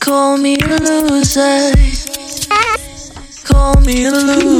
Call me a loser. Call me a loser.